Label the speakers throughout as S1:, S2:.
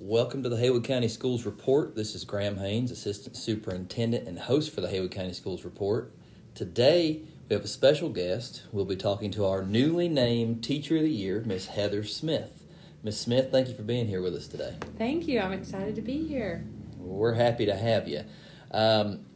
S1: Welcome to the Haywood County Schools Report. This is Graham Haynes, Assistant Superintendent and host for the Haywood County Schools Report. Today, we have a special guest. We'll be talking to our newly named Teacher of the Year, Miss Heather Smith. Miss Smith, thank you for being here with us today.
S2: Thank you. I'm excited to be here.
S1: We're happy to have you. Um,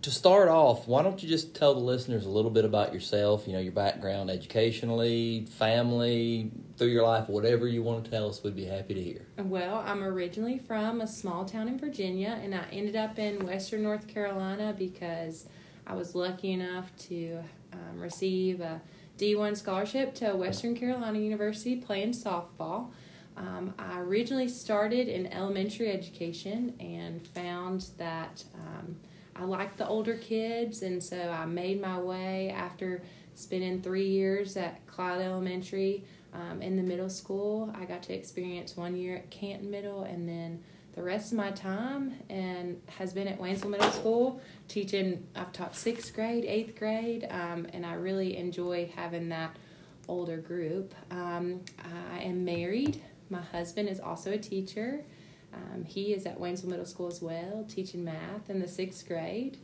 S1: to start off, why don't you just tell the listeners a little bit about yourself, you know, your background educationally, family, through your life, whatever you want to tell us, we'd be happy to hear.
S2: Well, I'm originally from a small town in Virginia, and I ended up in Western North Carolina because I was lucky enough to um, receive a D1 scholarship to Western Carolina University playing softball. Um, I originally started in elementary education and found that um, I liked the older kids, and so I made my way after spending three years at Clyde Elementary um, in the middle school. I got to experience one year at Canton Middle, and then the rest of my time and has been at Waynesville Middle School teaching. I've taught sixth grade, eighth grade, um, and I really enjoy having that older group. Um, I am married. My husband is also a teacher. Um, he is at Waynesville Middle School as well, teaching math in the sixth grade.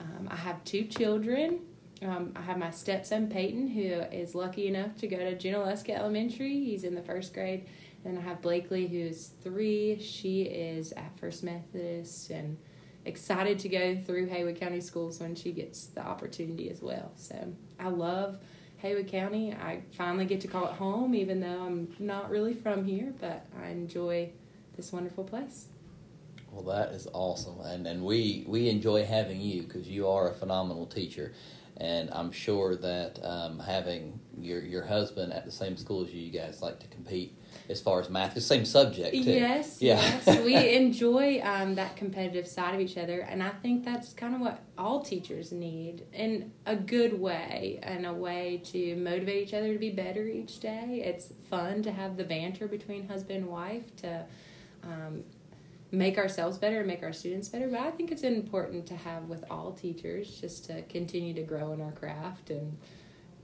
S2: Um, I have two children. Um, I have my stepson Peyton, who is lucky enough to go to Junaluska Elementary. He's in the first grade. And I have Blakely, who's three. She is at First Methodist and excited to go through Haywood County schools when she gets the opportunity as well. So I love Haywood County. I finally get to call it home, even though I'm not really from here, but I enjoy this wonderful place.
S1: Well, that is awesome, and and we we enjoy having you because you are a phenomenal teacher, and I'm sure that um, having your your husband at the same school as you, you guys like to compete as far as math, the same subject. Too.
S2: Yes,
S1: yeah.
S2: yes, we enjoy um, that competitive side of each other, and I think that's kind of what all teachers need in a good way, and a way to motivate each other to be better each day. It's fun to have the banter between husband and wife to um, make ourselves better and make our students better. But I think it's important to have with all teachers just to continue to grow in our craft and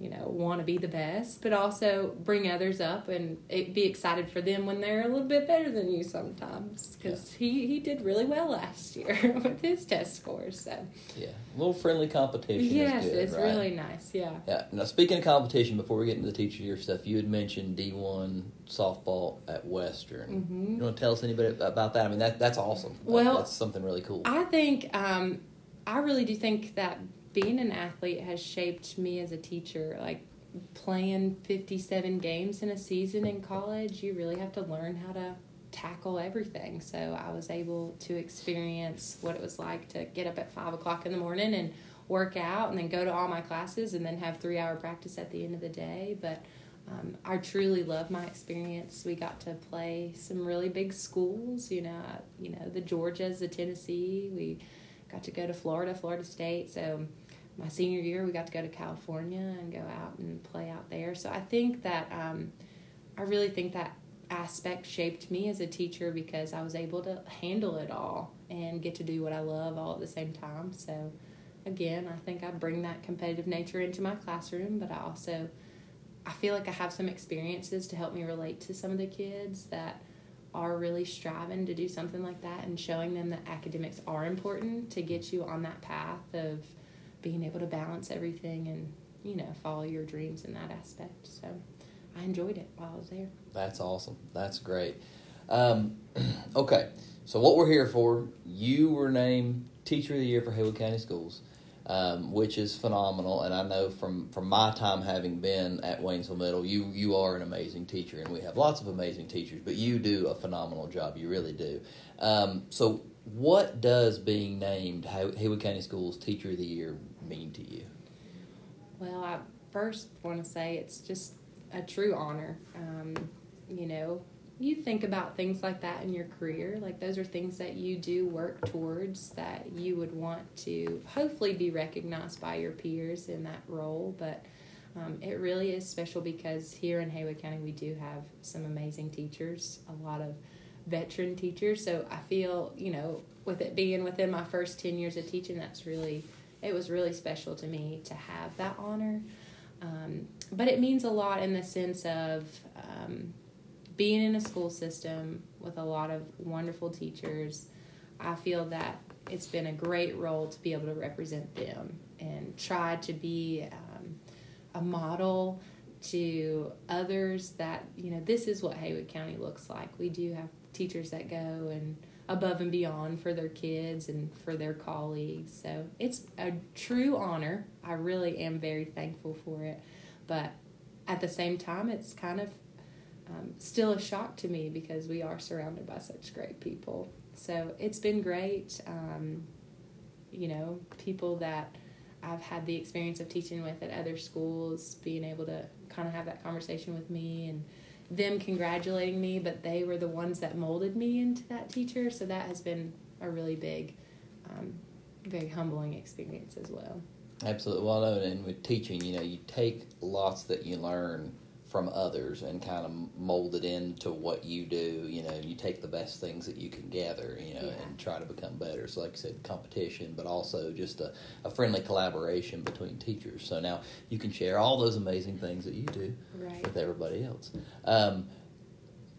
S2: you know want to be the best, but also bring others up and be excited for them when they're a little bit better than you sometimes. Because yeah. he he did really well last year with his test scores. So
S1: yeah, a little friendly competition.
S2: Yes,
S1: good,
S2: it's
S1: right?
S2: really nice. Yeah.
S1: Yeah. Now speaking of competition, before we get into the teacher year stuff, you had mentioned D one softball at Western.
S2: Mm-hmm.
S1: You want to tell us anybody about that? I mean, that that's awesome.
S2: Well,
S1: that's something really cool.
S2: I think um, I really do think that being an athlete has shaped me as a teacher. Like playing 57 games in a season in college, you really have to learn how to tackle everything. So I was able to experience what it was like to get up at five o'clock in the morning and work out and then go to all my classes and then have three hour practice at the end of the day. But um, I truly love my experience. We got to play some really big schools, you know, you know, the Georgias, the Tennessee. We got to go to Florida, Florida State. So my senior year, we got to go to California and go out and play out there. So I think that um, I really think that aspect shaped me as a teacher because I was able to handle it all and get to do what I love all at the same time. So again, I think I bring that competitive nature into my classroom, but I also I feel like I have some experiences to help me relate to some of the kids that are really striving to do something like that and showing them that academics are important to get you on that path of being able to balance everything and you know follow your dreams in that aspect. So i enjoyed it while i was there.
S1: That's awesome. That's great. Um, okay. So what we're here for you were named teacher of the year for haywood county schools um, which is phenomenal. And i know from from my time having been at waynesville middle you you are an amazing teacher and we have lots of amazing teachers but you do a phenomenal job. You really do. Um, so what does being named Haywood County Schools Teacher of the Year mean to you?
S2: Well, I first want to say it's just a true honor. Um, you know, you think about things like that in your career. Like those are things that you do work towards that you would want to hopefully be recognized by your peers in that role. But um, it really is special because here in Haywood County we do have some amazing teachers, a lot of veteran teachers. So I feel, you know, with it being within my first 10 years of teaching, that's really, it was really special to me to have that honor. Um, but it means a lot in the sense of um, being in a school system with a lot of wonderful teachers. I feel that it's been a great role to be able to represent them and try to be um, a model to others that you know this is what Haywood County looks like. We do have teachers that go and above and beyond for their kids and for their colleagues. So it's a true honor. I really am very thankful for it. But at the same time, it's kind of um, still a shock to me because we are surrounded by such great people. So it's been great. Um, you know, people that I've had the experience of teaching with at other schools, being able to kind of have that conversation with me and them congratulating me, but they were the ones that molded me into that teacher. So that has been a really big, um, very humbling experience as well.
S1: Absolutely. Well, and with teaching, you know, you take lots that you learn from others and kind of mold it into what you do. You know, you take the best things that you can gather, you know, yeah. and try to become better. So, like I said, competition, but also just a, a friendly collaboration between teachers. So now you can share all those amazing things that you do
S2: right.
S1: with everybody else. Um,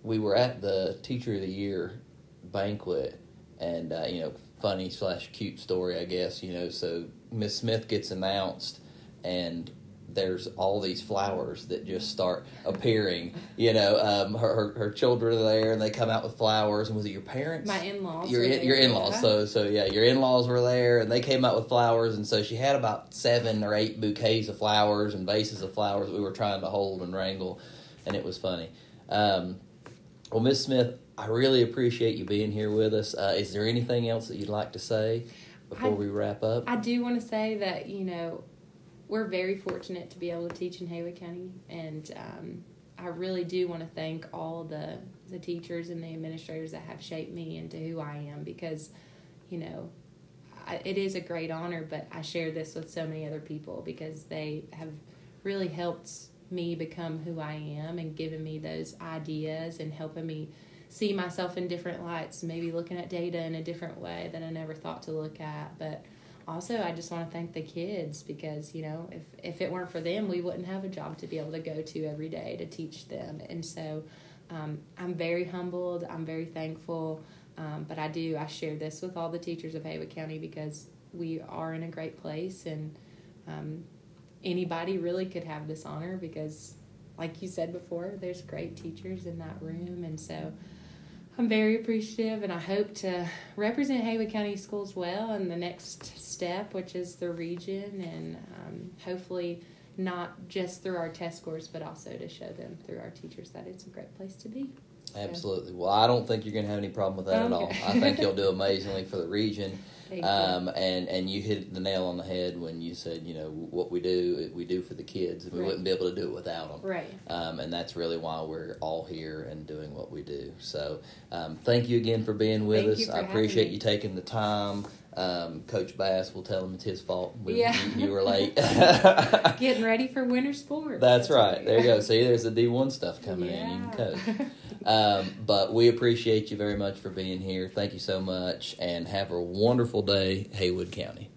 S1: we were at the Teacher of the Year banquet, and uh, you know, funny slash cute story, I guess. You know, so Miss Smith gets announced, and there's all these flowers that just start appearing. You know, um, her, her, her children are there, and they come out with flowers. And was it your parents?
S2: My in laws.
S1: Your in, your in laws. So so yeah, your in laws were there, and they came out with flowers. And so she had about seven or eight bouquets of flowers and vases of flowers that we were trying to hold and wrangle, and it was funny. Um, well, Miss Smith, I really appreciate you being here with us. Uh, is there anything else that you'd like to say before I, we wrap up?
S2: I do want to say that you know we're very fortunate to be able to teach in Haywood County, and um, I really do want to thank all the the teachers and the administrators that have shaped me into who I am because, you know, I, it is a great honor, but I share this with so many other people because they have really helped me become who I am and given me those ideas and helping me see myself in different lights, maybe looking at data in a different way than I never thought to look at, but also I just want to thank the kids because you know if if it weren't for them we wouldn't have a job to be able to go to every day to teach them. And so um, I'm very humbled I'm very thankful um, but I do I share this with all the teachers of Haywood County because we are in a great place and um, anybody really could have this honor because like you said before there's great teachers in that room. And so I'm very appreciative, and I hope to represent Haywood County Schools well in the next step, which is the region, and um, hopefully not just through our test scores, but also to show them through our teachers that it's a great place to be.
S1: Absolutely. Well, I don't think you're going to have any problem with that okay. at all. I think you'll do amazingly for the region. Um, and and you hit the nail on the head when you said you know what we do we do for the kids and we right. wouldn't be able to do it without them
S2: right
S1: um, and that's really why we're all here and doing what we do so um, thank you again for being with
S2: thank
S1: us I appreciate you taking the time um, Coach Bass will tell him it's his fault.
S2: We, yeah,
S1: you, you, were late.
S2: Getting ready for winter sports.
S1: That's, That's right. There you go. See, there's the D one stuff coming yeah. in. You can coach. Um, but we appreciate you very much for being here. Thank you so much, and have a wonderful day, Haywood County.